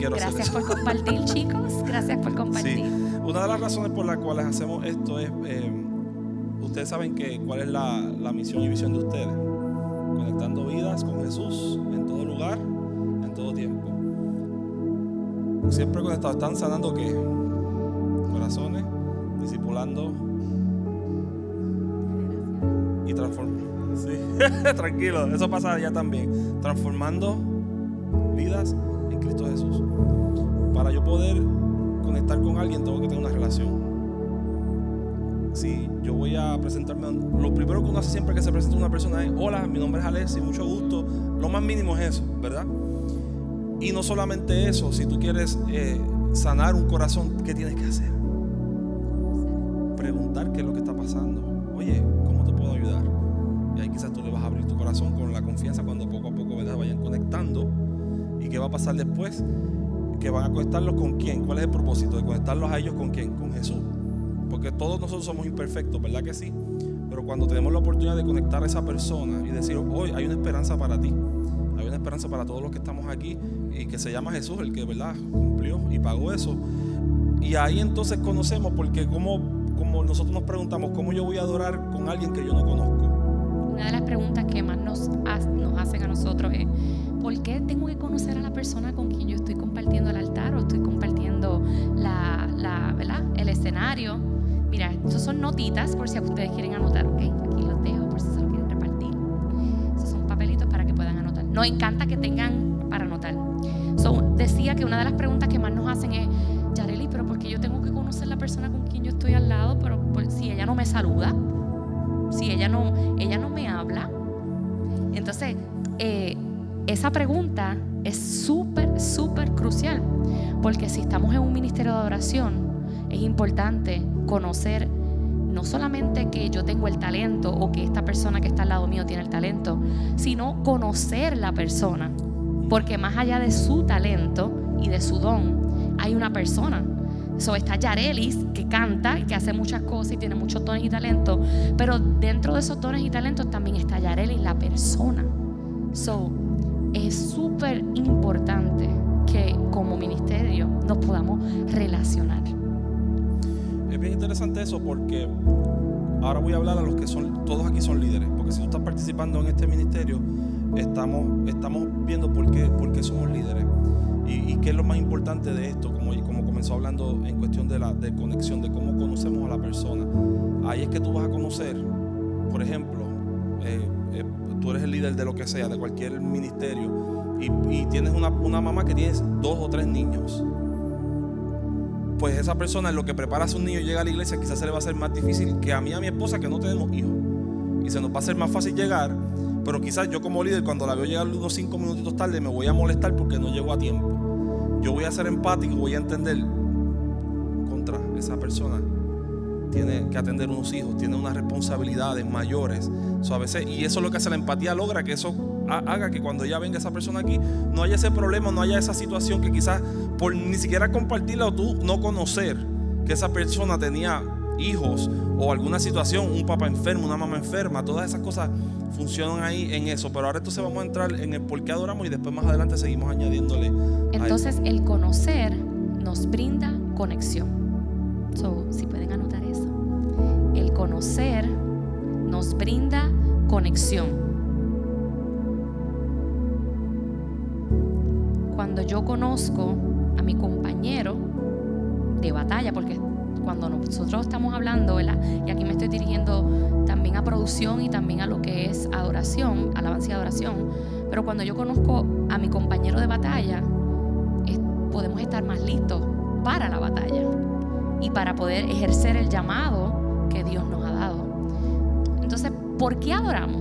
quiero Gracias por compartir, chicos. Gracias por compartir. Sí, una de las razones por las cuales hacemos esto es, eh, ustedes saben que cuál es la, la misión y visión de ustedes, conectando vidas con Jesús en todo lugar, en todo tiempo. Siempre conectados, están sanando qué? Corazones, discipulando y transformando. Sí, tranquilo, eso pasa allá también. Transformando vidas Cristo Jesús. Para yo poder conectar con alguien, tengo que tener una relación. Si yo voy a presentarme, lo primero que uno hace siempre que se presenta una persona es: Hola, mi nombre es Alexis, mucho gusto. Lo más mínimo es eso, ¿verdad? Y no solamente eso, si tú quieres eh, sanar un corazón, ¿qué tienes que hacer? Preguntar qué es lo que está pasando. Oye, ¿cómo te puedo ayudar? Y ahí quizás tú le vas a abrir tu corazón con la confianza cuando poco a poco ¿verdad? vayan conectando. ¿Y qué va a pasar después? Que van a conectarlos con quién. ¿Cuál es el propósito de conectarlos a ellos con quién? Con Jesús. Porque todos nosotros somos imperfectos, ¿verdad que sí? Pero cuando tenemos la oportunidad de conectar a esa persona y decir, hoy hay una esperanza para ti, hay una esperanza para todos los que estamos aquí y que se llama Jesús, el que, ¿verdad? Cumplió y pagó eso. Y ahí entonces conocemos, porque como, como nosotros nos preguntamos, ¿cómo yo voy a adorar con alguien que yo no conozco? Una de las preguntas que más nos, nos hacen a nosotros es, ¿por qué tengo que conocer a la persona con quien yo estoy compartiendo el altar o estoy compartiendo la, la- ¿verdad? el escenario? Mira, estos son notitas por si ustedes quieren anotar, ¿ok? Aquí los dejo por si se lo quieren repartir. Esos son papelitos para que puedan anotar. Nos encanta que tengan para anotar. So, decía que una de las preguntas que más nos hacen es, Yareli, pero ¿por qué yo tengo que conocer la persona con quien yo estoy al lado? Pero por- si ella no me saluda, si ella no, ella no me habla. Entonces, eh, esa pregunta es súper, súper crucial, porque si estamos en un ministerio de adoración, es importante conocer no solamente que yo tengo el talento o que esta persona que está al lado mío tiene el talento, sino conocer la persona, porque más allá de su talento y de su don, hay una persona. So, está Yarelis, que canta que hace muchas cosas y tiene muchos dones y talentos, pero dentro de esos dones y talentos también está Yarelis, la persona. So, es súper importante que como ministerio nos podamos relacionar. Es bien interesante eso porque ahora voy a hablar a los que son, todos aquí son líderes, porque si tú estás participando en este ministerio, estamos, estamos viendo por qué, por qué somos líderes y, qué es lo más importante de esto, como, como comenzó hablando en cuestión de la de conexión, de cómo conocemos a la persona. Ahí es que tú vas a conocer, por ejemplo, eh, eh, tú eres el líder de lo que sea, de cualquier ministerio, y, tienes una, una mamá que tienes dos o tres niños pues esa persona en lo que prepara a su niño y llega a la iglesia, quizás se le va a hacer más difícil que a mí a mi esposa que no tenemos hijos. Y se nos va a hacer más fácil llegar, pero quizás yo como líder, cuando la veo llegar unos cinco minutitos tarde, me voy a molestar porque no llego a tiempo. Yo voy a ser empático, voy a entender contra esa persona. Tiene que atender unos hijos, tiene unas responsabilidades mayores. So, a veces, y eso es lo que hace la empatía, logra que eso ha- haga que cuando ya venga esa persona aquí, no haya ese problema, no haya esa situación que quizás por ni siquiera compartirla o tú no conocer que esa persona tenía hijos o alguna situación, un papá enfermo, una mamá enferma, todas esas cosas funcionan ahí en eso. Pero ahora entonces vamos a entrar en el por qué adoramos y después más adelante seguimos añadiéndole. Entonces, el conocer nos brinda conexión. So, si pueden anotar eso. El conocer nos brinda conexión. Cuando yo conozco a mi compañero de batalla, porque cuando nosotros estamos hablando, ¿verdad? y aquí me estoy dirigiendo también a producción y también a lo que es adoración, alabanza y adoración, pero cuando yo conozco a mi compañero de batalla, podemos estar más listos para la batalla y para poder ejercer el llamado que Dios nos. Entonces, ¿por qué adoramos?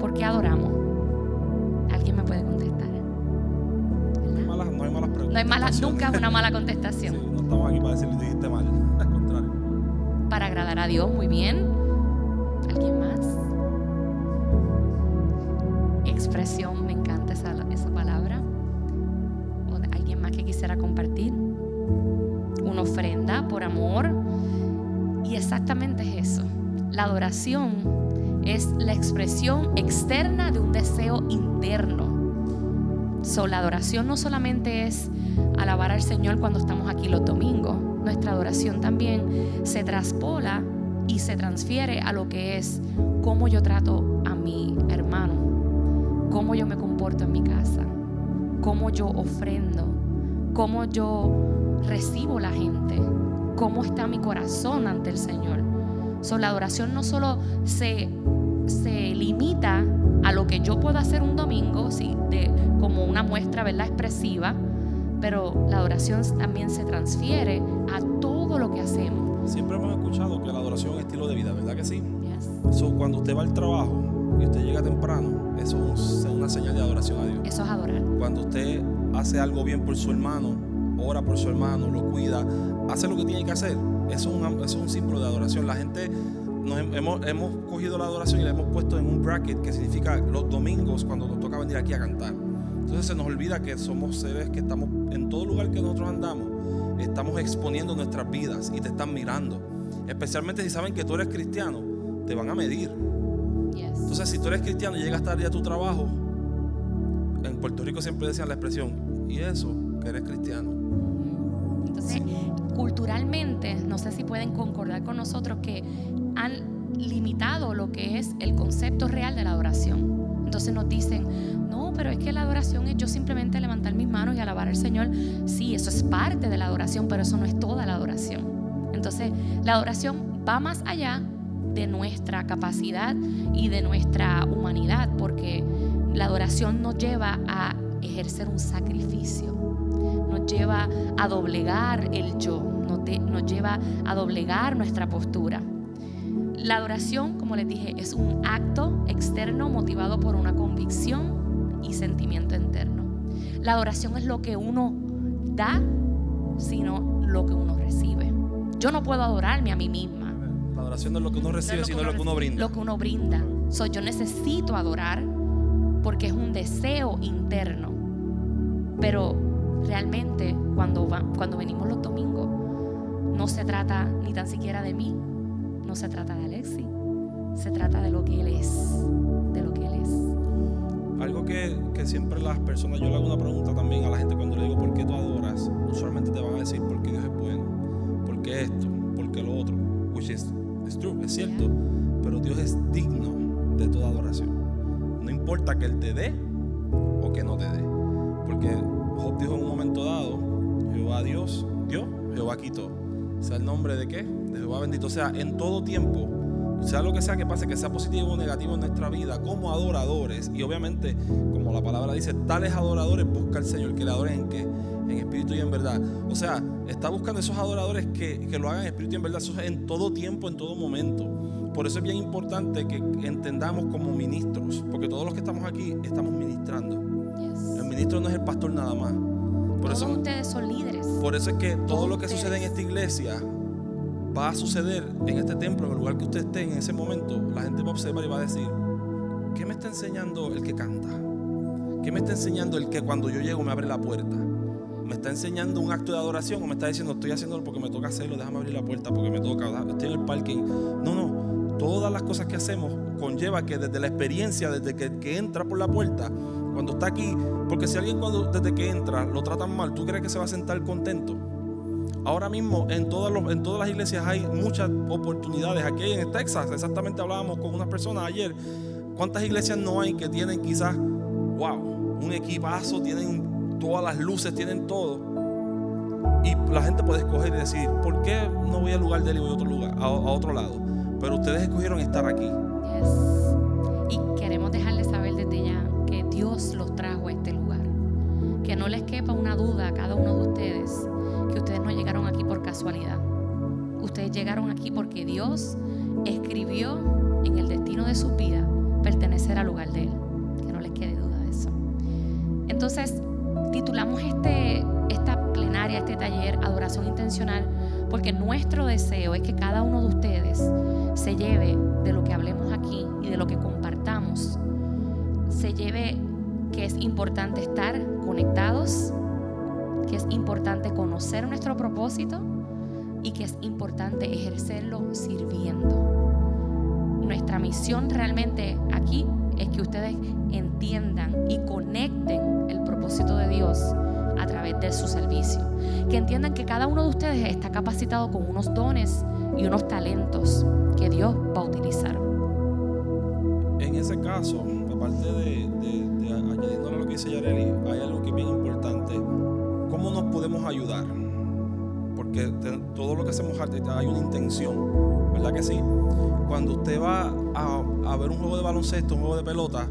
¿Por qué adoramos? ¿Alguien me puede contestar? No hay malas, no hay malas preguntas. No hay mala, nunca es una mala contestación. Sí, no estamos aquí para decir que dijiste mal. Al contrario. Para agradar a Dios, muy bien. ¿Alguien más? Expresión, La adoración es la expresión externa de un deseo interno. So, la adoración no solamente es alabar al Señor cuando estamos aquí los domingos, nuestra adoración también se traspola y se transfiere a lo que es cómo yo trato a mi hermano, cómo yo me comporto en mi casa, cómo yo ofrendo, cómo yo recibo la gente, cómo está mi corazón ante el Señor. So, la adoración no solo se, se limita a lo que yo puedo hacer un domingo, ¿sí? de, como una muestra ¿verdad? expresiva, pero la adoración también se transfiere a todo lo que hacemos. Siempre hemos escuchado que la adoración es estilo de vida, ¿verdad que sí? Yes. So, cuando usted va al trabajo y usted llega temprano, eso es un- una señal de adoración a Dios. Eso es adorar. Cuando usted hace algo bien por su hermano, ora por su hermano, lo cuida, hace lo que tiene que hacer, eso es un, eso es un símbolo de adoración. La gente nos hem- hemos, hemos cogido la adoración y la hemos puesto en un bracket que significa los domingos cuando nos toca venir aquí a cantar. Entonces se nos olvida que somos seres que estamos en todo lugar que nosotros andamos, estamos exponiendo nuestras vidas y te están mirando. Especialmente si saben que tú eres cristiano, te van a medir. Yes. Entonces, si tú eres cristiano y llegas tarde a tu trabajo, en Puerto Rico siempre decían la expresión, y eso, que eres cristiano. Entonces, culturalmente, no sé si pueden concordar con nosotros que han limitado lo que es el concepto real de la adoración. Entonces nos dicen, no, pero es que la adoración es yo simplemente levantar mis manos y alabar al Señor. Sí, eso es parte de la adoración, pero eso no es toda la adoración. Entonces, la adoración va más allá de nuestra capacidad y de nuestra humanidad, porque la adoración nos lleva a ejercer un sacrificio nos lleva a doblegar el yo, nos, de- nos lleva a doblegar nuestra postura. La adoración, como les dije, es un acto externo motivado por una convicción y sentimiento interno. La adoración es lo que uno da, sino lo que uno recibe. Yo no puedo adorarme a mí misma. La adoración no es lo que uno recibe, No es sino lo que uno brinda. Lo que uno brinda. So, yo necesito adorar porque es un deseo interno. Pero realmente cuando, va- cuando venimos los domingos, no se trata ni tan siquiera de mí, no se trata de Alexi, se trata de lo que él es, de lo que él es. Algo que, que siempre las personas, yo le hago una pregunta también a la gente cuando le digo por qué tú adoras, usualmente te van a decir porque Dios es bueno, porque esto, porque lo otro, which is, is true, es cierto, pero Dios es digno de toda adoración. No importa que Él te dé o que no te dé, porque Job dijo en un momento dado, Jehová Dios dio, Jehová quitó. Sea el nombre de qué? De Jehová bendito. O sea, en todo tiempo, sea lo que sea que pase, que sea positivo o negativo en nuestra vida, como adoradores, y obviamente, como la palabra dice, tales adoradores busca al Señor, que le adoren en qué? En espíritu y en verdad. O sea, está buscando esos adoradores que, que lo hagan en espíritu y en verdad, en todo tiempo, en todo momento. Por eso es bien importante que entendamos como ministros, porque todos los que estamos aquí estamos ministrando. Ministro no es el pastor nada más. Por Todos eso, ustedes son líderes. por eso es que todo Todos lo que sucede en esta iglesia va a suceder en este templo, en el lugar que usted esté en ese momento. La gente va a observar y va a decir, ¿qué me está enseñando el que canta? ¿Qué me está enseñando el que cuando yo llego me abre la puerta? ¿Me está enseñando un acto de adoración o me está diciendo estoy haciéndolo porque me toca hacerlo, déjame abrir la puerta porque me toca, estoy en el parking? No, no, todas las cosas que hacemos conlleva que desde la experiencia, desde que, que entra por la puerta, cuando está aquí, porque si alguien cuando desde que entra lo tratan mal, ¿tú crees que se va a sentar contento? Ahora mismo en todas, las iglesias hay muchas oportunidades. Aquí en Texas, exactamente hablábamos con unas personas ayer. ¿Cuántas iglesias no hay que tienen quizás, wow, un equipazo, tienen todas las luces, tienen todo? Y la gente puede escoger y decir, ¿por qué no voy al lugar de él y voy a otro lugar, a, otro lado? Pero ustedes escogieron estar aquí. Y queremos dejarles Dios los trajo a este lugar. Que no les quepa una duda a cada uno de ustedes que ustedes no llegaron aquí por casualidad. Ustedes llegaron aquí porque Dios escribió en el destino de su vida pertenecer al lugar de Él. Que no les quede duda de eso. Entonces, titulamos este, esta plenaria, este taller, Adoración Intencional, porque nuestro deseo es que cada uno de ustedes se lleve de lo que hablemos aquí y de lo que compartamos, se lleve que es importante estar conectados, que es importante conocer nuestro propósito y que es importante ejercerlo sirviendo. Nuestra misión realmente aquí es que ustedes entiendan y conecten el propósito de Dios a través de su servicio. Que entiendan que cada uno de ustedes está capacitado con unos dones y unos talentos que Dios va a utilizar. En ese caso, aparte de, dice Yareli, hay algo que es bien importante. ¿Cómo nos podemos ayudar? Porque todo lo que hacemos hay una intención, ¿verdad que sí? Cuando usted va a, ver un juego de baloncesto, un juego de pelota,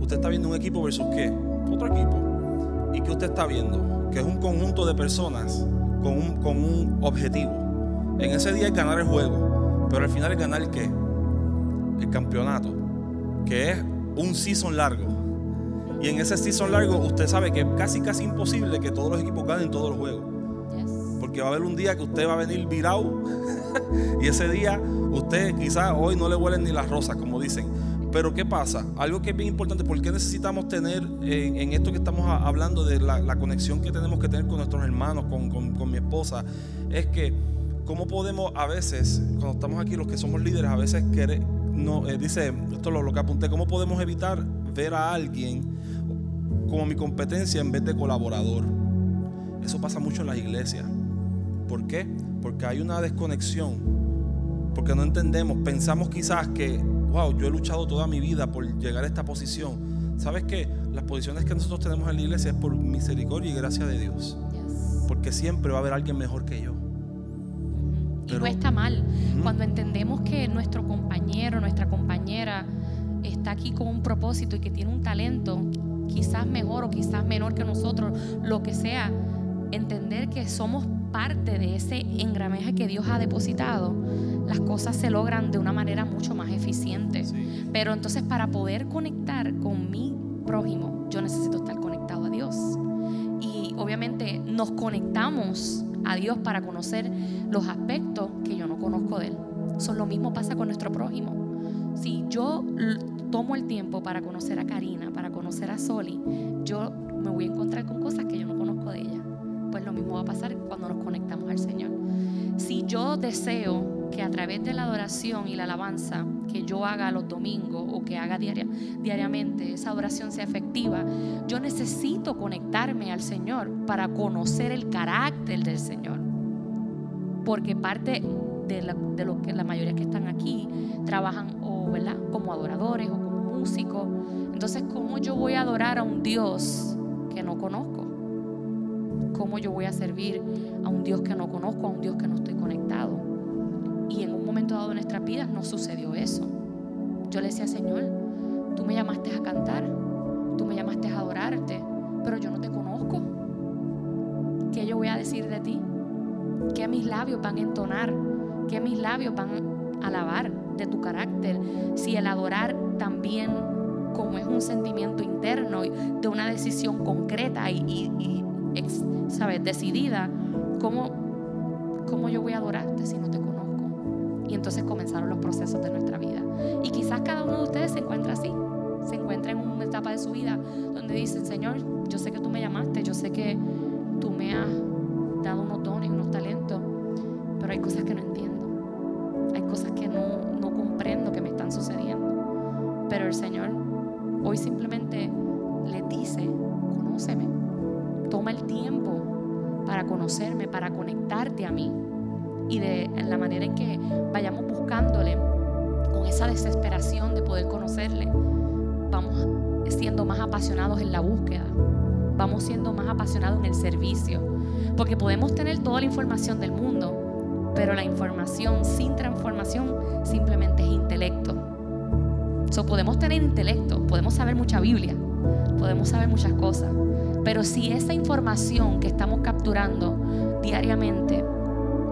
usted está viendo un equipo versus qué? Otro equipo. ¿Y qué usted está viendo? Que es un conjunto de personas con un, objetivo. En ese día es ganar el juego, pero al final es ganar qué? El campeonato, que es un season largo. Y en ese season largo usted sabe que es casi casi imposible que todos los equipos ganen todos los juegos. Porque va a haber un día que usted va a venir virado y ese día usted quizás hoy no le huelen ni las rosas, como dicen. Pero ¿qué pasa? Algo que es bien importante, ¿por qué necesitamos tener en, esto que estamos hablando de la, conexión que tenemos que tener con nuestros hermanos, con, mi esposa? Es que, ¿cómo podemos a veces, cuando estamos aquí, los que somos líderes, a veces querer, no, eh, dice, esto es lo, que apunté, ¿cómo podemos evitar ver a alguien como mi competencia en vez de colaborador? Eso pasa mucho en las iglesias. ¿Por qué? Porque hay una desconexión, porque no entendemos, pensamos quizás que wow, yo he luchado toda mi vida por llegar a esta posición. ¿Sabes qué? Las posiciones que nosotros tenemos en la iglesia es por misericordia y gracia de Dios. Porque siempre va a haber alguien mejor que yo. y no está mal. Cuando entendemos que nuestro compañero, nuestra compañera está aquí con un propósito y que tiene un talento, quizás mejor o quizás menor que nosotros, lo que sea, entender que somos parte de ese engramaje que Dios ha depositado, las cosas se logran de una manera mucho más eficiente. Pero entonces para poder conectar con mi prójimo, yo necesito estar conectado a Dios. Y obviamente nos conectamos a Dios para conocer los aspectos que yo no conozco de Él. Eso lo mismo pasa con nuestro prójimo. Si yo tomo el tiempo para conocer a Karina, para conocer a Soli, yo me voy a encontrar con cosas que yo no conozco de ella pues lo mismo va a pasar cuando nos conectamos al Señor. Si yo deseo que a través de la adoración y la alabanza que yo haga los domingos o que haga diaria, diariamente esa adoración sea efectiva, yo necesito conectarme al Señor para conocer el carácter del Señor. Porque parte de, lo que la mayoría que están aquí trabajan o, ¿verdad? como adoradores o como músicos. Entonces, ¿cómo yo voy a adorar a un Dios que no conozco? ¿Cómo yo voy a servir a un Dios que no conozco, a un Dios que no estoy conectado? Y en un momento dado de nuestras vidas no sucedió eso. Yo le decía, Señor, tú me llamaste a cantar, tú me llamaste a adorarte, pero yo no te conozco. ¿Qué yo voy a decir de ti? ¿Qué mis labios van a entonar? ¿Qué mis labios van a alabar de tu carácter? Si el adorar también como es un sentimiento interno de una decisión concreta y, y ¿sabes? Decidida, ¿cómo, ¿cómo yo voy a adorarte si no te conozco? Y entonces comenzaron los procesos de nuestra vida. Y quizás cada uno de ustedes se encuentra así, se encuentra en una etapa de su vida donde dicen, Señor, yo sé que tú me llamaste, yo sé que tú me has dado unos dones, unos talentos, pero hay cosas que no Pero el Señor hoy simplemente le dice, conóceme Toma el tiempo para conocerme, para conectarte a mí. Y de la manera en que vayamos buscándole con esa desesperación de poder conocerle, vamos siendo más apasionados en la búsqueda. Vamos siendo más apasionados en el servicio. Porque podemos tener toda la información del mundo, pero la información sin transformación simplemente es intelecto. So, podemos tener intelecto, podemos saber mucha Biblia, podemos saber muchas cosas, pero si esa información que estamos capturando diariamente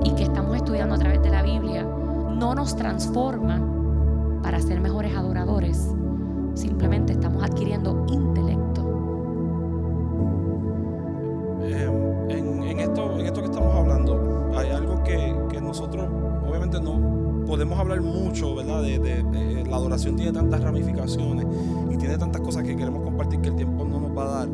y que estamos estudiando a través de la Biblia no nos transforma para ser mejores adoradores, simplemente estamos adquiriendo intelecto. Podemos hablar mucho, ¿verdad? de, la adoración tiene tantas ramificaciones y tiene tantas cosas que queremos compartir que el tiempo no nos va a dar.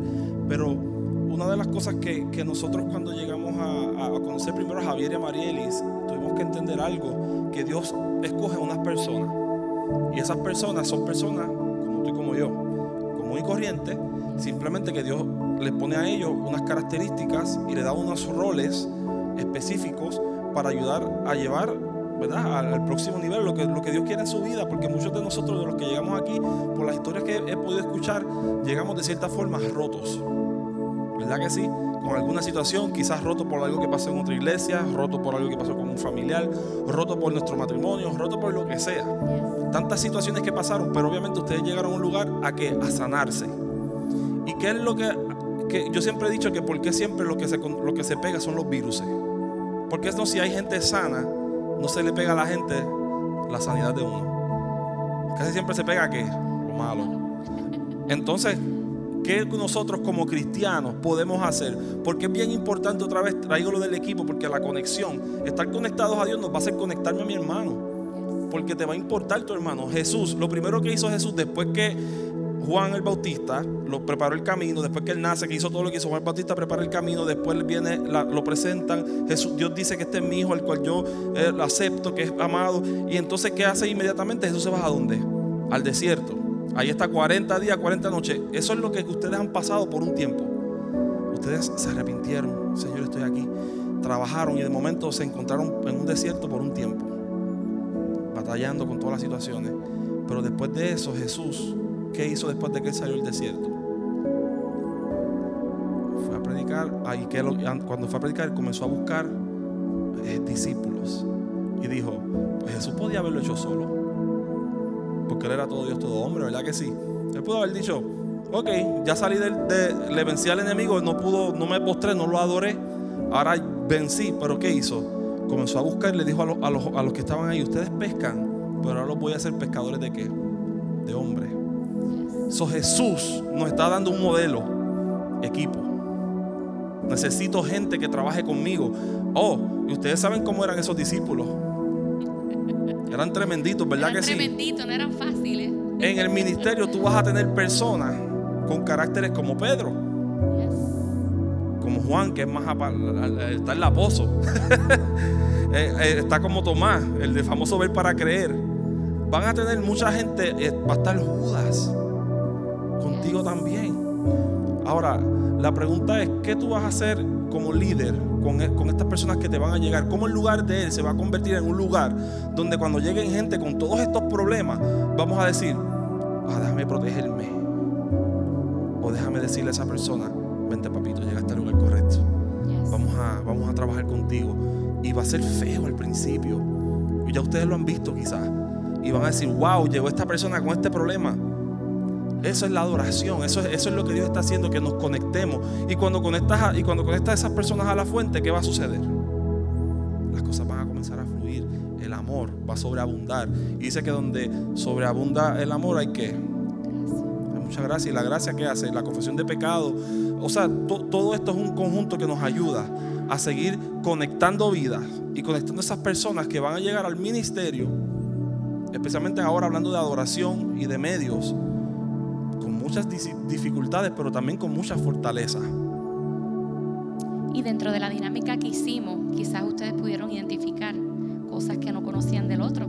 Pero una de las cosas que, nosotros cuando llegamos a, conocer primero a Javier y a Marielis, tuvimos que entender algo, que Dios escoge unas personas. Y esas personas son personas como tú y como yo, común y corriente, simplemente que Dios les pone a ellos unas características y le da unos roles específicos para ayudar a llevar ¿verdad? al próximo nivel lo que, lo que Dios quiere en su vida, porque muchos de nosotros, de los que llegamos aquí, por las historias que he podido escuchar, llegamos de cierta forma rotos. ¿Verdad que sí? Con alguna situación, quizás roto por algo que pasó en otra iglesia, roto por algo que pasó con un familiar, roto por nuestro matrimonio, roto por lo que sea. Tantas situaciones que pasaron, pero obviamente ustedes llegaron a un lugar a que a sanarse. ¿Y qué es lo que, que yo siempre he dicho que porque siempre lo que se, lo que se pega son los virus? Porque esto si hay gente sana, no se le pega a la gente la sanidad de uno. Casi siempre se pega qué? Lo malo. Entonces, ¿qué nosotros como cristianos podemos hacer? Porque es bien importante otra vez, traigo lo del equipo, porque la conexión, estar conectados a Dios nos va a hacer conectarme a mi hermano. Porque te va a importar tu hermano. Jesús, lo primero que hizo Jesús después que Juan el Bautista lo preparó el camino, después que él nace, que hizo todo lo que hizo Juan el Bautista, prepara el camino, después viene, lo presentan, Jesús, Dios dice que este es mi hijo, el cual yo eh, acepto, que es amado, y entonces ¿qué hace inmediatamente? Jesús se va a dónde? Al desierto. Ahí está 40 días, 40 noches. Eso es lo que ustedes han pasado por un tiempo. Ustedes se arrepintieron, Señor, estoy aquí. Trabajaron y de momento se encontraron en un desierto por un tiempo, batallando con todas las situaciones. Pero después de eso, Jesús ¿Qué hizo después de que él salió del desierto? Fue a predicar. Ahí cuando fue a predicar, comenzó a buscar eh, discípulos. Y dijo: Pues Jesús podía haberlo hecho solo. Porque él era todo Dios, todo hombre, ¿verdad que sí? Él pudo haber dicho: Ok, ya salí de, le vencí al enemigo, no pudo, no me postré, no lo adoré. Ahora vencí, pero ¿qué hizo? Comenzó a buscar y le dijo a, a, los, a los que estaban ahí: Ustedes pescan, pero ahora los voy a hacer pescadores de qué? De hombres. So Jesús nos está dando un modelo, equipo. Necesito gente que trabaje conmigo. Oh, y ustedes saben cómo eran esos discípulos. Eran tremenditos, ¿verdad eran que sí? Tremenditos, no eran fáciles. En el ministerio tú vas a tener personas con caracteres como Pedro, como Juan, que es más está en la pozo. Eh, eh, está como Tomás, el de famoso ver para creer. Van a tener mucha gente, eh, va a estar Judas contigo también. Ahora, la pregunta es, ¿qué tú vas a hacer como líder con, e, con, estas personas que te van a llegar? ¿Cómo el lugar de Él se va a convertir en un lugar donde cuando lleguen gente con todos estos problemas, vamos a decir, ah, déjame protegerme? O déjame decirle a esa persona, vente papito, llegaste al lugar correcto. Vamos, a, vamos a trabajar contigo. Y va a ser feo al principio. Y ya ustedes lo han visto quizás. Y van a decir, wow, llegó esta persona con este problema eso es la adoración, eso, eso es lo que Dios está haciendo, que nos conectemos. Y cuando conectas y cuando conectas a esas personas a la fuente, ¿qué va a suceder? Las cosas van a comenzar a fluir, el amor va a sobreabundar. Y dice que donde sobreabunda el amor hay que hay mucha gracia. Y la gracia que hace, la confesión de pecado. O sea, todo esto es un conjunto que nos ayuda a seguir conectando vidas y conectando a esas personas que van a llegar al ministerio, especialmente ahora hablando de adoración y de medios muchas dificultades, pero también con mucha fortaleza. Y dentro de la dinámica que hicimos, quizás ustedes pudieron identificar cosas que no conocían del otro.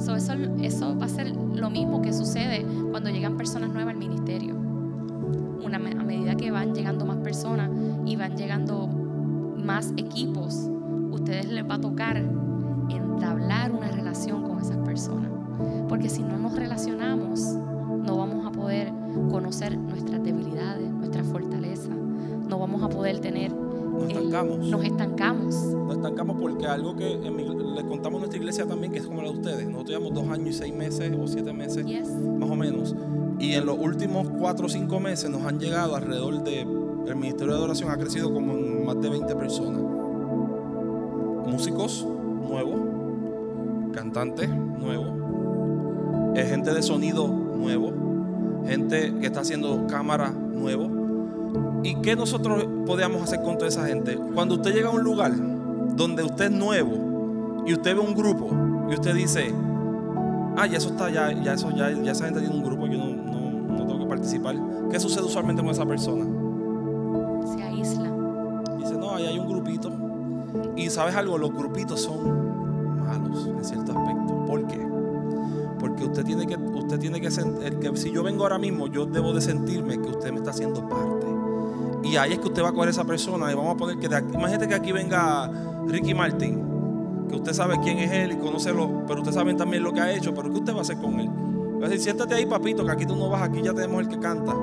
eso, eso va a ser lo mismo que sucede cuando llegan personas nuevas al ministerio. Una, a medida que van llegando más personas y van llegando más equipos, ustedes les va a tocar entablar una relación con esas personas. Porque si no nos relacionamos, conocer nuestras debilidades, nuestras fortalezas. No vamos a poder tener... Nos estancamos. nos estancamos. Nos estancamos porque algo que les contamos a nuestra iglesia también, que es como la de ustedes. Nosotros llevamos dos años y seis meses o siete meses, más o menos. Y en los últimos cuatro o cinco meses nos han llegado alrededor de... El Ministerio de Adoración ha crecido como en más de 20 personas. Músicos nuevos, cantantes nuevos, gente de sonido nuevo, gente que está haciendo cámara nuevo. ¿Y qué nosotros podemos hacer con toda esa gente? Cuando usted llega a un lugar donde usted es nuevo y usted ve un grupo y usted dice, ah, ya eso está, ya, ya eso, ya, ya esa gente tiene un grupo, yo no, no, no tengo que participar. ¿Qué sucede usualmente con esa persona? Se aísla. Dice, no, ahí hay un grupito. Y sabes algo, los grupitos son malos en cierto aspecto. Tiene que, usted tiene que sentir que si yo vengo ahora mismo, yo debo de sentirme que usted me está haciendo parte. Y ahí es que usted va a coger a esa persona y vamos a poner que de aquí, imagínate que aquí venga Ricky Martin, que usted sabe quién es él y conocerlo, pero usted sabe también lo que ha hecho, pero ¿qué usted va a hacer con él? Va a decir, siéntate ahí, papito, que aquí tú no vas, aquí ya tenemos el que canta.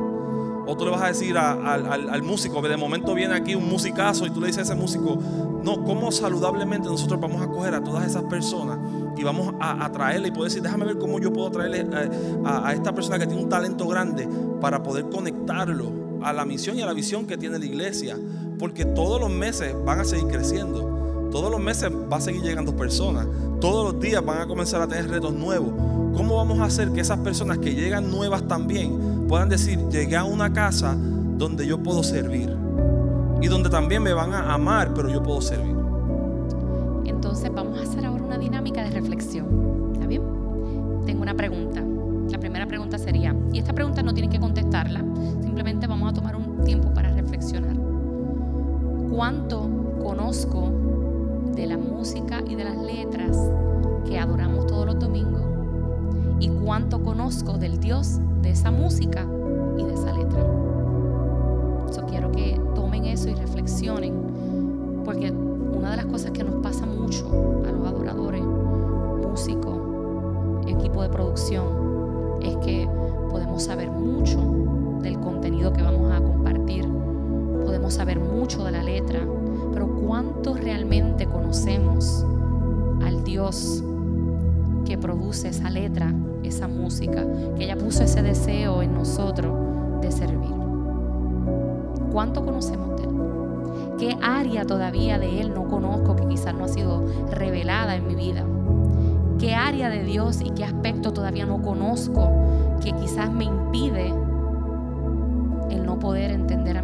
O tú le vas a decir al, músico, que de momento viene aquí un musicazo y tú le dices a ese músico, no, ¿cómo saludablemente nosotros vamos a coger a todas esas personas y vamos a, traerle y poder decir, déjame ver cómo yo puedo traerle a, a, esta persona que tiene un talento grande para poder conectarlo a la misión y a la visión que tiene la iglesia? Porque todos los meses van a seguir creciendo, todos los meses va a seguir llegando personas, todos los días van a comenzar a tener retos nuevos. ¿Cómo vamos a hacer que esas personas que llegan nuevas también puedan decir, llegué a una casa donde yo puedo servir? Y donde también me van a amar, pero yo puedo servir. Entonces vamos a hacer ahora una dinámica de reflexión. ¿Está bien? Tengo una pregunta. La primera pregunta sería, y esta pregunta no tienen que contestarla, simplemente vamos a tomar un tiempo para reflexionar. ¿Cuánto conozco de la música y de las letras que adoramos todos los domingos? y cuánto conozco del Dios de esa música y de esa letra. Yo quiero que tomen eso y reflexionen, porque de las cosas que nos pasa mucho a los adoradores, músicos, equipo de producción, es que podemos saber mucho del contenido que vamos a compartir, podemos saber mucho de la letra, pero cuánto realmente conocemos al Dios que produce esa letra, esa música, que ella puso ese deseo en nosotros de servir. ¿Cuánto conocemos de Él? ¿Qué área todavía de Él no conozco que quizás no ha sido revelada en mi vida? ¿Qué área de Dios y qué aspecto todavía no conozco que quizás me impide el no poder entender a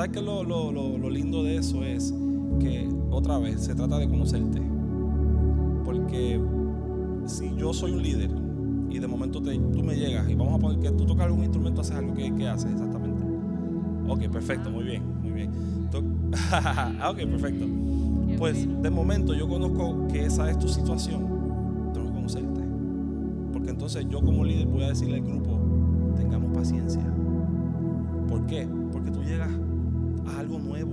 ¿Sabes qué lo, lo, lindo de eso es que otra vez se trata de conocerte? Porque si yo soy un líder y de momento te, tú me llegas y vamos a poner que tú tocas algún instrumento, haces algo que, haces exactamente. Ok, perfecto, muy bien, muy bien. ok, perfecto. Pues de momento yo conozco que esa es tu situación. Tengo que conocerte. Porque entonces yo como líder voy a decirle al grupo, tengamos paciencia. ¿Por qué? Porque tú llegas nuevo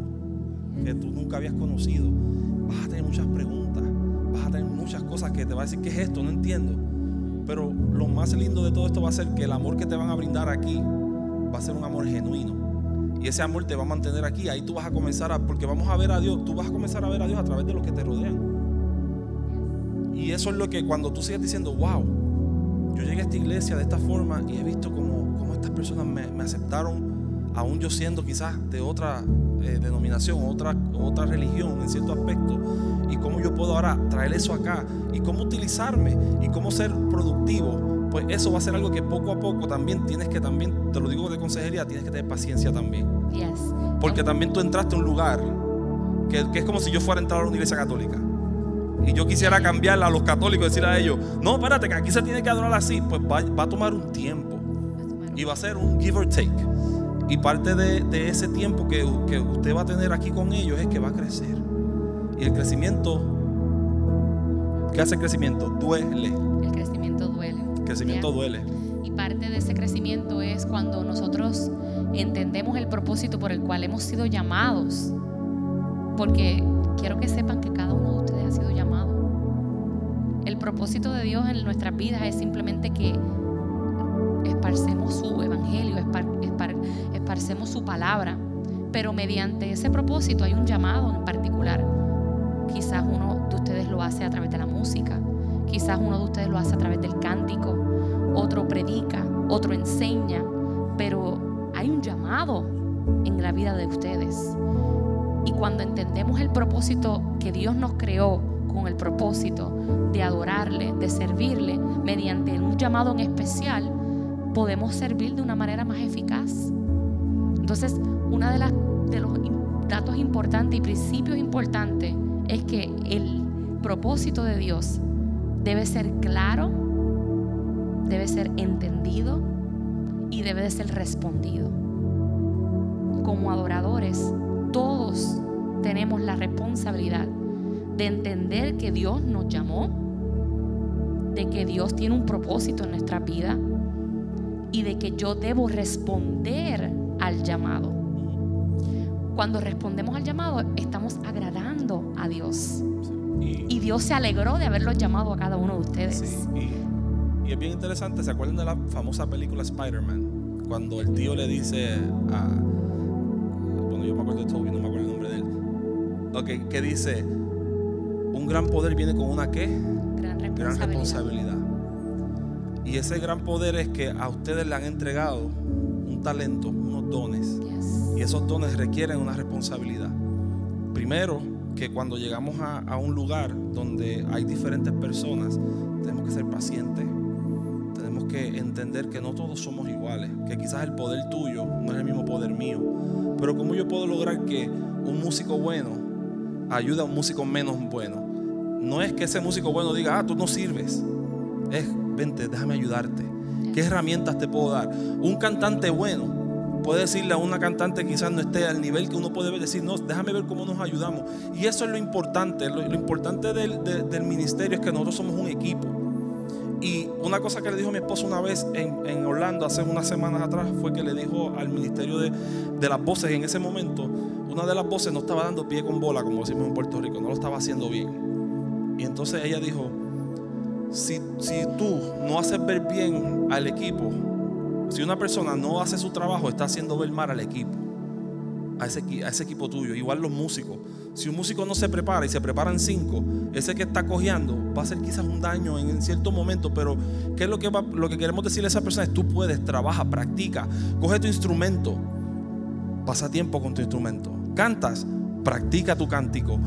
que tú nunca habías conocido. Vas a tener muchas preguntas, vas a tener muchas cosas que te va a decir, ¿qué es esto? No entiendo. Pero lo más lindo de todo esto va a ser que el amor que te van a brindar aquí va a ser un amor genuino. Y ese amor te va a mantener aquí. Ahí tú vas a comenzar a, porque vamos a ver a Dios, tú vas a comenzar a ver a Dios a través de los que te rodean. Y eso es lo que cuando tú sigues diciendo, wow, yo llegué a esta iglesia de esta forma y he visto como, como estas personas me, me aceptaron aún yo siendo quizás de otra eh, denominación, otra, otra religión en cierto aspecto, y cómo yo puedo ahora traer eso acá, y cómo utilizarme, y cómo ser productivo, pues eso va a ser algo que poco a poco también tienes que también, te lo digo de consejería, tienes que tener paciencia también. Porque también tú entraste a un lugar que, es como si yo fuera a entrar a una iglesia católica. Y yo quisiera cambiarla a los católicos, decir a ellos, no, espérate, que aquí se tiene que adorar así, pues va, va a tomar un tiempo. Y va a ser un give or take. Y parte de, de ese tiempo que, que usted va a tener aquí con ellos es que va a crecer. Y el crecimiento, ¿qué hace el crecimiento? Duele. El crecimiento duele. El crecimiento duele. Y parte de ese crecimiento es cuando nosotros entendemos el propósito por el cual hemos sido llamados. Porque quiero que sepan que cada uno de ustedes ha sido llamado. El propósito de Dios en nuestras vidas es simplemente que esparcemos su evangelio, espar- espar- esparcemos su palabra. Pero mediante ese propósito hay un llamado en particular. Quizás uno de ustedes lo hace a través de la música, quizás uno de ustedes lo hace a través del cántico, otro predica, otro enseña, pero hay un llamado en la vida de ustedes. Y cuando entendemos el propósito que Dios nos creó con el propósito de adorarle, de servirle, mediante un llamado en especial, podemos servir de una manera más eficaz. Entonces, uno de, los datos importantes y principios importantes es que el propósito de Dios debe ser claro, debe ser entendido y debe de ser respondido. Como adoradores, todos tenemos la responsabilidad de entender que Dios nos llamó, de que Dios tiene un propósito en nuestra vida y de que yo debo responder al llamado. Cuando respondemos al llamado, estamos agradando a Dios. Y, Y Dios se alegró de haberlos llamado a cada uno de ustedes. sí, y- y es bien interesante. ¿Se acuerdan de la famosa película Spider-Man? Cuando el tío le dice a. Bueno, yo me acuerdo de Toby, no me acuerdo el nombre de él. Ok, que dice: Un gran poder viene con una qué? Gran Gran responsabilidad. Y ese gran poder es que a ustedes le han entregado un talento, dones. Y esos dones requieren una responsabilidad. Primero, que cuando llegamos a, a un lugar donde hay diferentes personas, tenemos que ser pacientes. Tenemos que entender que no todos somos iguales. Que quizás el poder tuyo no es el mismo poder mío. Pero ¿cómo yo puedo lograr que un músico bueno ayude a un músico menos bueno? No es que ese músico bueno diga, ah, tú no sirves. Es, vente, déjame ayudarte. ¿Qué herramientas te puedo dar? Un cantante bueno puede decirle a una cantante quizás no esté al nivel que uno puede ver, decir, no, déjame ver cómo nos ayudamos. Y eso es lo importante. Lo, importante del, de- del ministerio es que nosotros somos un equipo. Y una cosa que le dijo mi esposo una vez en, en Orlando, hace unas semanas atrás, fue que le dijo al ministerio de, de las voces en ese momento, una de las voces no estaba dando pie con bola, como decimos en Puerto Rico, no lo estaba haciendo bien. Y entonces ella dijo, si, si tú no haces ver bien al equipo, si una persona no hace su trabajo, está haciendo ver mal al equipo, a ese, a ese equipo tuyo. Igual los músicos. Si un músico no se prepara y se preparan cinco, ese que está cojeando va a hacer quizás un daño en, cierto momento, pero ¿qué es lo que, lo que queremos decirle a esa persona? Es tú puedes, trabaja, practica, coge tu instrumento, pasa tiempo con tu instrumento, cantas, practica tu cántico,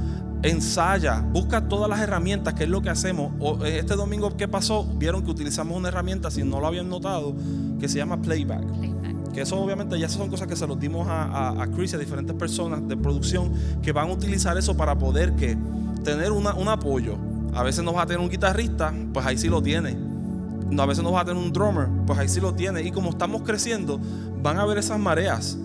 ensaya, busca todas las herramientas, que es lo que hacemos. O, eh, este domingo que pasó, vieron que utilizamos una herramienta, si no lo habían notado, que se llama playback. Playback. Que eso obviamente ya son cosas que se los dimos a, a, a Chris y a diferentes personas de producción que van a utilizar eso para poder que tener una- un apoyo. A veces nos va a tener un guitarrista, pues ahí sí lo tiene. No, a veces nos va a tener un drummer, pues ahí sí lo tiene. Y como estamos creciendo, van a ver esas mareas.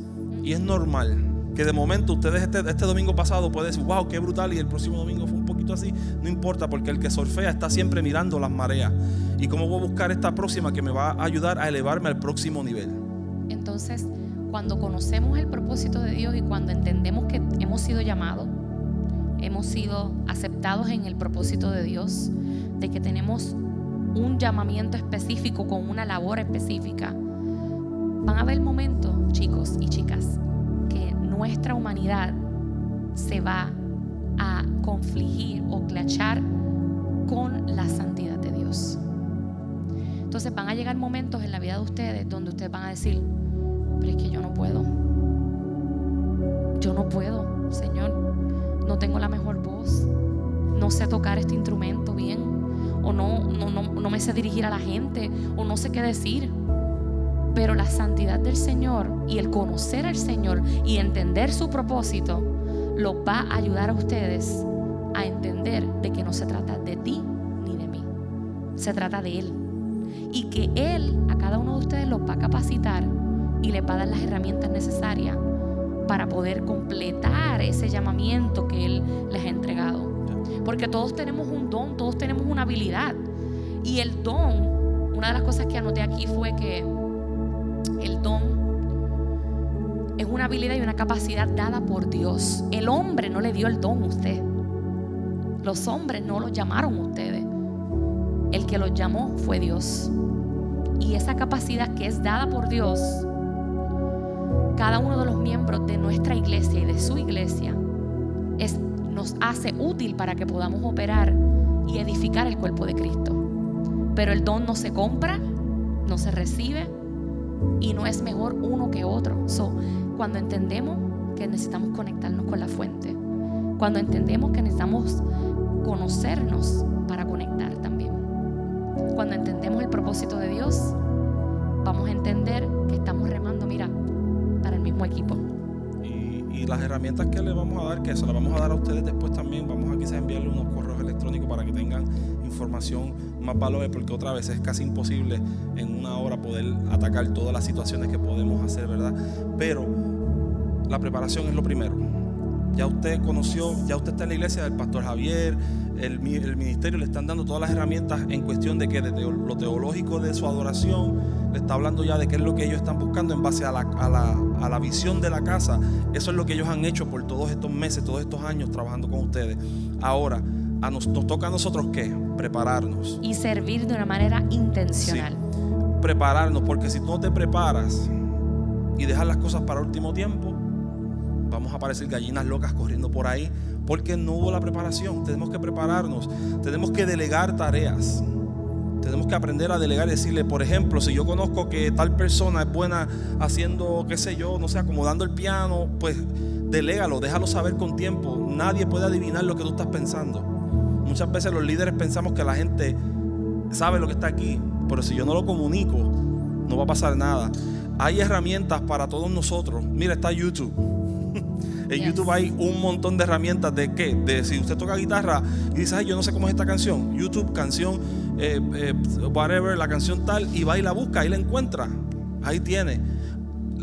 Y es normal que de momento ustedes este, este domingo pasado pueden decir, wow, qué brutal. Y el próximo domingo fue un poquito así. No importa, porque el que surfea está siempre mirando las mareas. ¿Y cómo voy a buscar esta próxima que me va a ayudar a elevarme al próximo nivel? Entonces, cuando conocemos el propósito de Dios y cuando entendemos que hemos sido llamados, hemos sido aceptados en el propósito de Dios, de que tenemos un llamamiento específico con una labor específica, van a haber momentos, chicos y chicas, nuestra humanidad se va a confligir o clachar con la santidad de Dios. Entonces van a llegar momentos en la vida de ustedes donde ustedes van a decir, pero es que yo no puedo. Yo no puedo, Señor. No tengo la mejor voz. No sé tocar este instrumento bien. O no, no, no, no me sé dirigir a la gente. O no sé qué decir. Pero la santidad del Señor y el conocer al Señor y entender su propósito los va a ayudar a ustedes a entender de que no se trata de ti ni de mí. Se trata de Él. y que Él a cada uno de ustedes los va a capacitar y les va a dar las herramientas necesarias para poder completar ese llamamiento que Él les ha entregado. Porque todos tenemos un don, todos tenemos una habilidad. Y el don, una de las cosas que anoté aquí fue que el don es una habilidad y una capacidad dada por Dios. El hombre no le dio el don a usted. Los hombres no los llamaron ustedes. El que los llamó fue Dios. Y esa capacidad que es dada por Dios, cada uno de los miembros de nuestra iglesia y de su iglesia es, nos hace útil para que podamos operar y edificar el cuerpo de Cristo. Pero el don no se compra, no se recibe y no es mejor uno que otro. So, cuando entendemos que necesitamos conectarnos con la fuente, cuando entendemos que necesitamos conocernos para conectar también, cuando entendemos el propósito de Dios, vamos a entender que estamos remando, mira, para el mismo equipo. Y, las herramientas que le vamos a dar, que se las vamos a dar a ustedes después también, vamos a quizás enviarle unos correos electrónicos para que tengan información más valores, porque otra vez es casi imposible en una hora poder atacar todas las situaciones que podemos hacer, ¿verdad? Pero la preparación es lo primero. Ya usted conoció, ya usted está en la iglesia del pastor Javier, el, ministerio le están dando todas las herramientas en cuestión de que desde lo teológico de su adoración, le está hablando ya de qué es lo que ellos están buscando en base a la, a la visión de la casa. Eso es lo que ellos han hecho por todos estos meses, todos estos años trabajando con ustedes. Ahora, nos, toca a nosotros qué? Prepararnos. Y servir de una manera intencional. Prepararnos, porque si tú no te preparas y dejas las cosas para último tiempo, vamos a aparecer gallinas locas corriendo por ahí, porque no hubo la preparación. Tenemos que prepararnos, tenemos que delegar tareas. Tenemos que aprender a delegar y decirle, por ejemplo, si yo conozco que tal persona es buena haciendo, qué sé yo, no sé, acomodando el piano, pues delégalo, déjalo saber con tiempo. Nadie puede adivinar lo que tú estás pensando. Muchas veces los líderes pensamos que la gente sabe lo que está aquí, pero si yo no lo comunico, no va a pasar nada. Hay herramientas para todos nosotros. Mira, está YouTube. En YouTube hay un montón de herramientas de qué? De si usted toca guitarra y dice, ay, yo no sé cómo es esta canción. YouTube, canción, eh, eh, whatever, la canción tal, y va y la busca, y la encuentra. Ahí tiene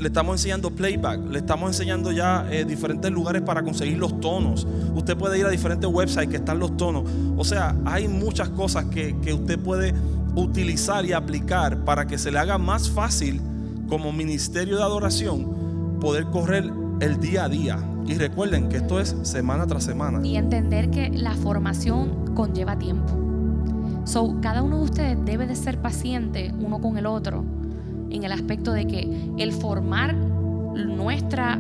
le estamos enseñando playback, le estamos enseñando ya eh, diferentes lugares para conseguir los tonos. Usted puede ir a diferentes websites que están los tonos. O sea, hay muchas cosas que, que usted puede utilizar y aplicar para que se le haga más fácil como ministerio de adoración poder correr el día a día. Y recuerden que esto es semana tras semana. Y entender que la formación conlleva tiempo. So, cada uno de ustedes debe de ser paciente uno con el otro en el aspecto de que el formar nuestra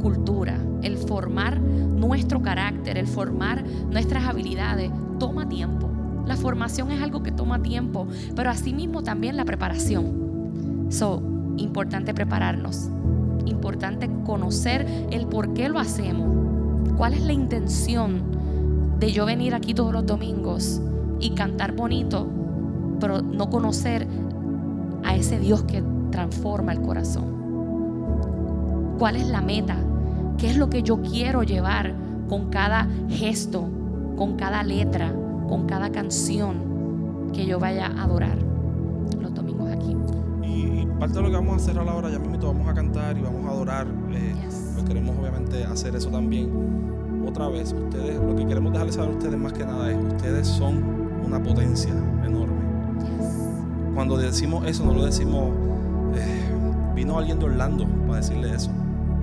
cultura, el formar nuestro carácter, el formar nuestras habilidades, toma tiempo. La formación es algo que toma tiempo, pero asimismo también la preparación. So, importante prepararnos, importante conocer el por qué lo hacemos, cuál es la intención de yo venir aquí todos los domingos y cantar bonito, pero no conocer a ese Dios que transforma el corazón. ¿Cuál es la meta? ¿Qué es lo que yo quiero llevar con cada gesto, con cada letra, con cada canción que yo vaya a adorar los domingos aquí? Y, parte de lo que vamos a hacer a la hora, ya mismo vamos a cantar y vamos a adorar. Eh, pues queremos obviamente hacer eso también. Otra vez, ustedes, lo que queremos dejarles saber a ustedes más que nada es, ustedes son una potencia enorme cuando decimos eso, no lo decimos, eh, vino alguien de Orlando para decirle eso,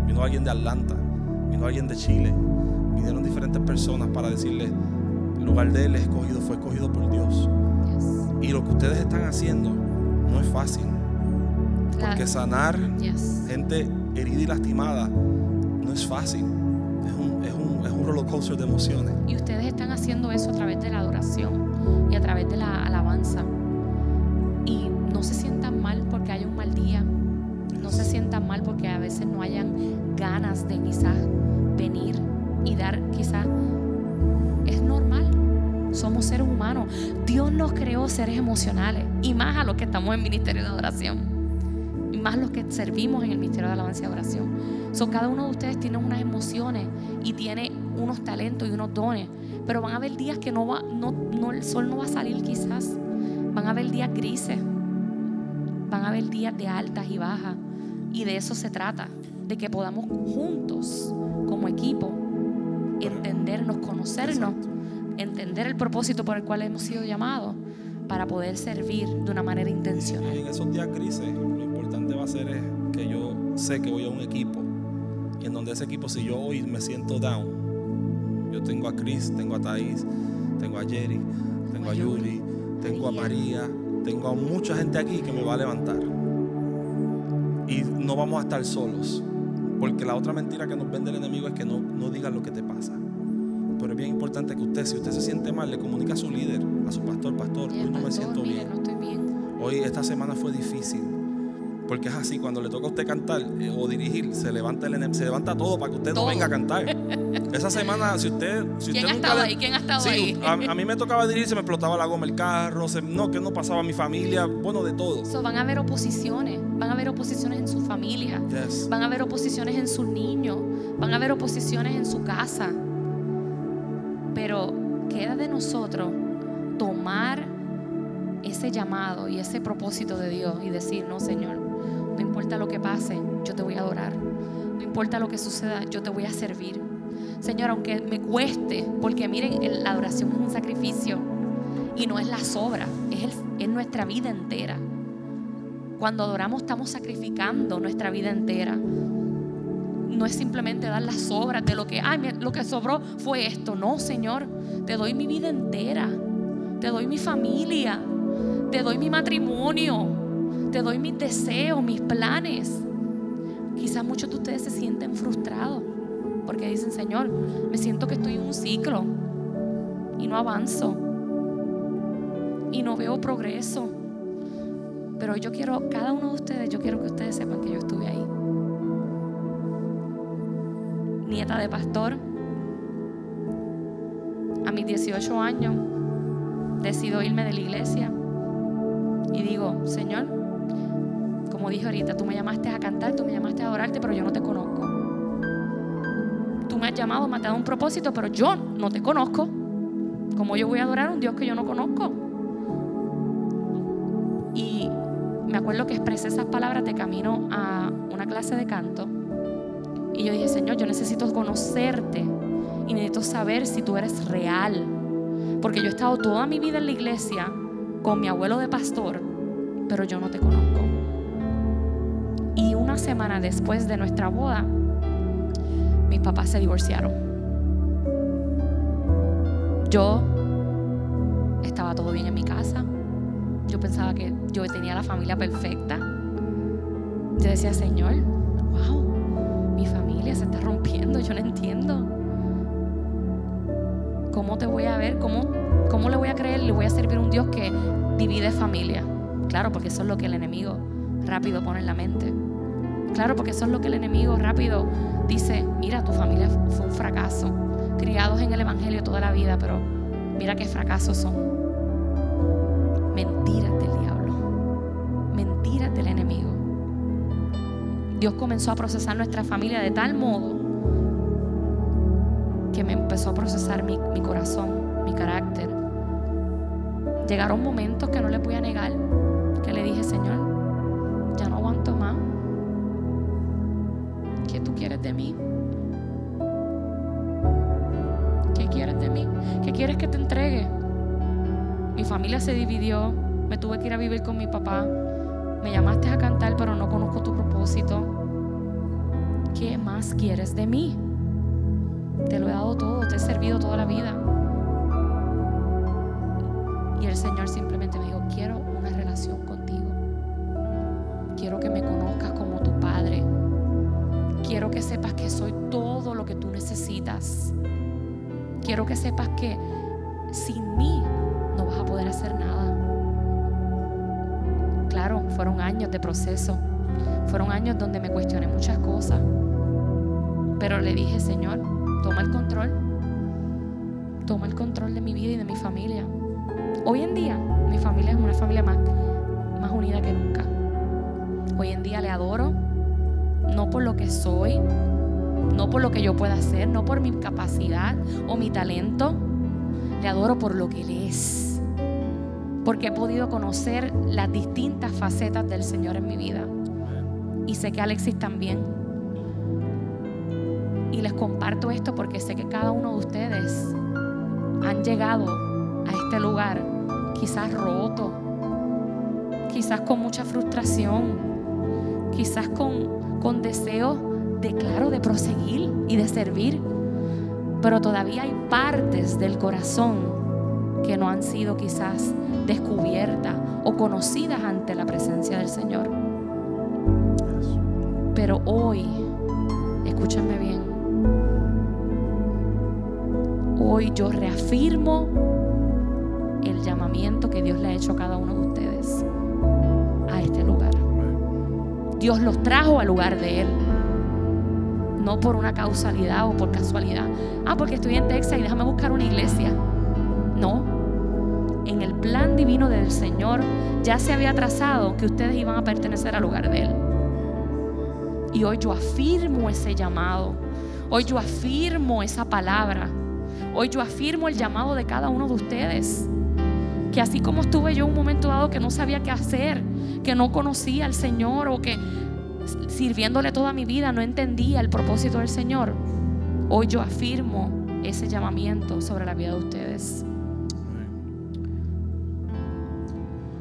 vino alguien de Atlanta, vino alguien de Chile, vinieron diferentes personas para decirle, el lugar de él es escogido, fue escogido por Dios. Y lo que ustedes están haciendo no es fácil. Porque sanar gente herida y lastimada no es fácil. Es un, es, un, es un roller coaster de emociones. Y ustedes están haciendo eso a través de la adoración y a través de la alabanza. Y no se sientan mal porque hay un mal día. No se sientan mal porque a veces no hayan ganas de quizás venir y dar quizás. Es normal. Somos seres humanos. Dios nos creó seres emocionales. Y más a los que estamos en ministerio de adoración. Y más los que servimos en el ministerio de alabanza y adoración. So, cada uno de ustedes tiene unas emociones y tiene unos talentos y unos dones. Pero van a haber días que no va, no, no, el sol no va a salir quizás van a haber días grises, van a haber días de altas y bajas. Y de eso se trata, de que podamos juntos, como equipo, entendernos, conocernos, entender el propósito por el cual hemos sido llamados para poder servir de una manera intencional. Y en esos días crisis, lo importante va a ser es que yo sé que voy a un equipo y en donde ese equipo, si yo hoy me siento down, yo tengo a Chris, tengo a Thais, tengo a Jerry, tengo a Yuri, tengo a María, tengo a mucha gente aquí que me va a levantar. Y no vamos a estar solos. Porque la otra mentira que nos vende el enemigo es que no, no digan lo que te pasa. Pero es bien importante que usted, si usted se siente mal, le comunique a su líder, a su pastor, pastor, hoy no me siento bien. Hoy esta semana fue difícil. Porque es así, cuando le toca a usted cantar eh, o dirigir, se levanta, el, se levanta todo para que usted no venga a cantar. Esa semana, si usted... Si ¿Quién usted ha estado ahí? ¿Quién ha estado ahí? A, a, mí me tocaba dirigir, se me explotaba la goma el carro, no, que no pasaba a mi familia, bueno, de todo. So, van a haber oposiciones, van a haber oposiciones en su familia, Yes. van a haber oposiciones en sus niños, van a haber oposiciones en su casa. Pero queda de nosotros tomar ese llamado y ese propósito de Dios y decir, no, Señor, importa lo que pase, yo te voy a adorar. No importa lo que suceda, yo te voy a servir. Señor, aunque me cueste, porque miren, la adoración es un sacrificio y no es la sobra, es, el- es nuestra vida entera. Cuando adoramos estamos sacrificando nuestra vida entera. No es simplemente dar las sobras de lo que, ay, lo que sobró fue esto. No, Señor, te doy mi vida entera. Te doy mi familia. Te doy mi matrimonio. Te doy mis deseos, mis planes. Quizás muchos de ustedes se sienten frustrados porque dicen, Señor, me siento que estoy en un ciclo y no avanzo y no veo progreso. Pero yo quiero, cada uno de ustedes, yo quiero que ustedes sepan que yo estuve ahí. Nieta de pastor, a mis 18 años, decido irme de la iglesia y digo, Señor, como dije ahorita, tú me llamaste a cantar, tú me llamaste a adorarte, pero yo no te conozco. Tú me has llamado, me has dado un propósito, pero yo no te conozco. ¿Cómo yo voy a adorar a un Dios que yo no conozco? Y me acuerdo que expresé esas palabras de camino a una clase de canto. Y yo dije, Señor, yo necesito conocerte y necesito saber si tú eres real. Porque yo he estado toda mi vida en la iglesia con mi abuelo de pastor, pero yo no te conozco. Una semana después de nuestra boda, mis papás se divorciaron. Yo estaba todo bien en mi casa. Yo pensaba que yo tenía la familia perfecta. Yo decía, Señor, wow, mi familia se está rompiendo, yo no entiendo. ¿Cómo te voy a ver? ¿Cómo, cómo le voy a creer? Le voy a servir a un Dios que divide familia. Claro, porque eso es lo que el enemigo rápido pone en la mente. Claro, porque eso es lo que el enemigo rápido dice, mira, tu familia fue un fracaso. Criados en el Evangelio toda la vida, pero mira qué fracasos son. Mentiras del diablo. Mentiras del enemigo. Dios comenzó a procesar nuestra familia de tal modo que me empezó a procesar mi, mi corazón, mi carácter. Llegaron momentos que no le voy a negar, ¿Qué quieres de mí? ¿Qué quieres que te entregue? Mi familia se dividió, me tuve que ir a vivir con mi papá. Me llamaste a cantar, pero no conozco tu propósito. ¿Qué más quieres de mí? Te lo he dado todo, te he servido toda la vida. Y el Señor simplemente me dijo, quiero una relación contigo. Quiero que me conozcas como tu Padre. Quiero que sepas que soy todo lo que tú necesitas. Quiero que sepas que sin mí no vas a poder hacer nada. Claro, fueron años de proceso. Fueron años donde me cuestioné muchas cosas. Pero le dije, Señor, toma el control. Toma el control de mi vida y de mi familia. Hoy en día, mi familia es una familia más, más unida que nunca. Hoy en día le adoro, no por lo que soy, no por lo que yo pueda hacer, no por mi capacidad o mi talento. Le adoro por lo que Él es. porque he podido conocer las distintas facetas del Señor en mi vida. Y sé que Alexis también. Y les comparto esto porque sé que cada uno de ustedes han llegado a este lugar quizás roto, quizás con mucha frustración, quizás con, con deseo de, claro, de proseguir y de servir. Pero todavía hay partes del corazón que no han sido quizás descubiertas o conocidas ante la presencia del Señor. Pero hoy, escúchenme bien, hoy yo reafirmo el llamamiento que Dios le ha hecho a cada uno de ustedes a este lugar. Dios los trajo al lugar de Él. No por una causalidad o por casualidad. Ah, porque estoy en Texas y déjame buscar una iglesia. No. En el plan divino del Señor ya se había trazado que ustedes iban a pertenecer al lugar de Él. Y hoy yo afirmo ese llamado. Hoy yo afirmo esa palabra. Hoy yo afirmo el llamado de cada uno de ustedes. Que así como estuve yo un momento dado que no sabía qué hacer, que no conocía al Señor o que sirviéndole toda mi vida no entendía el propósito del Señor, hoy yo afirmo ese llamamiento sobre la vida de ustedes.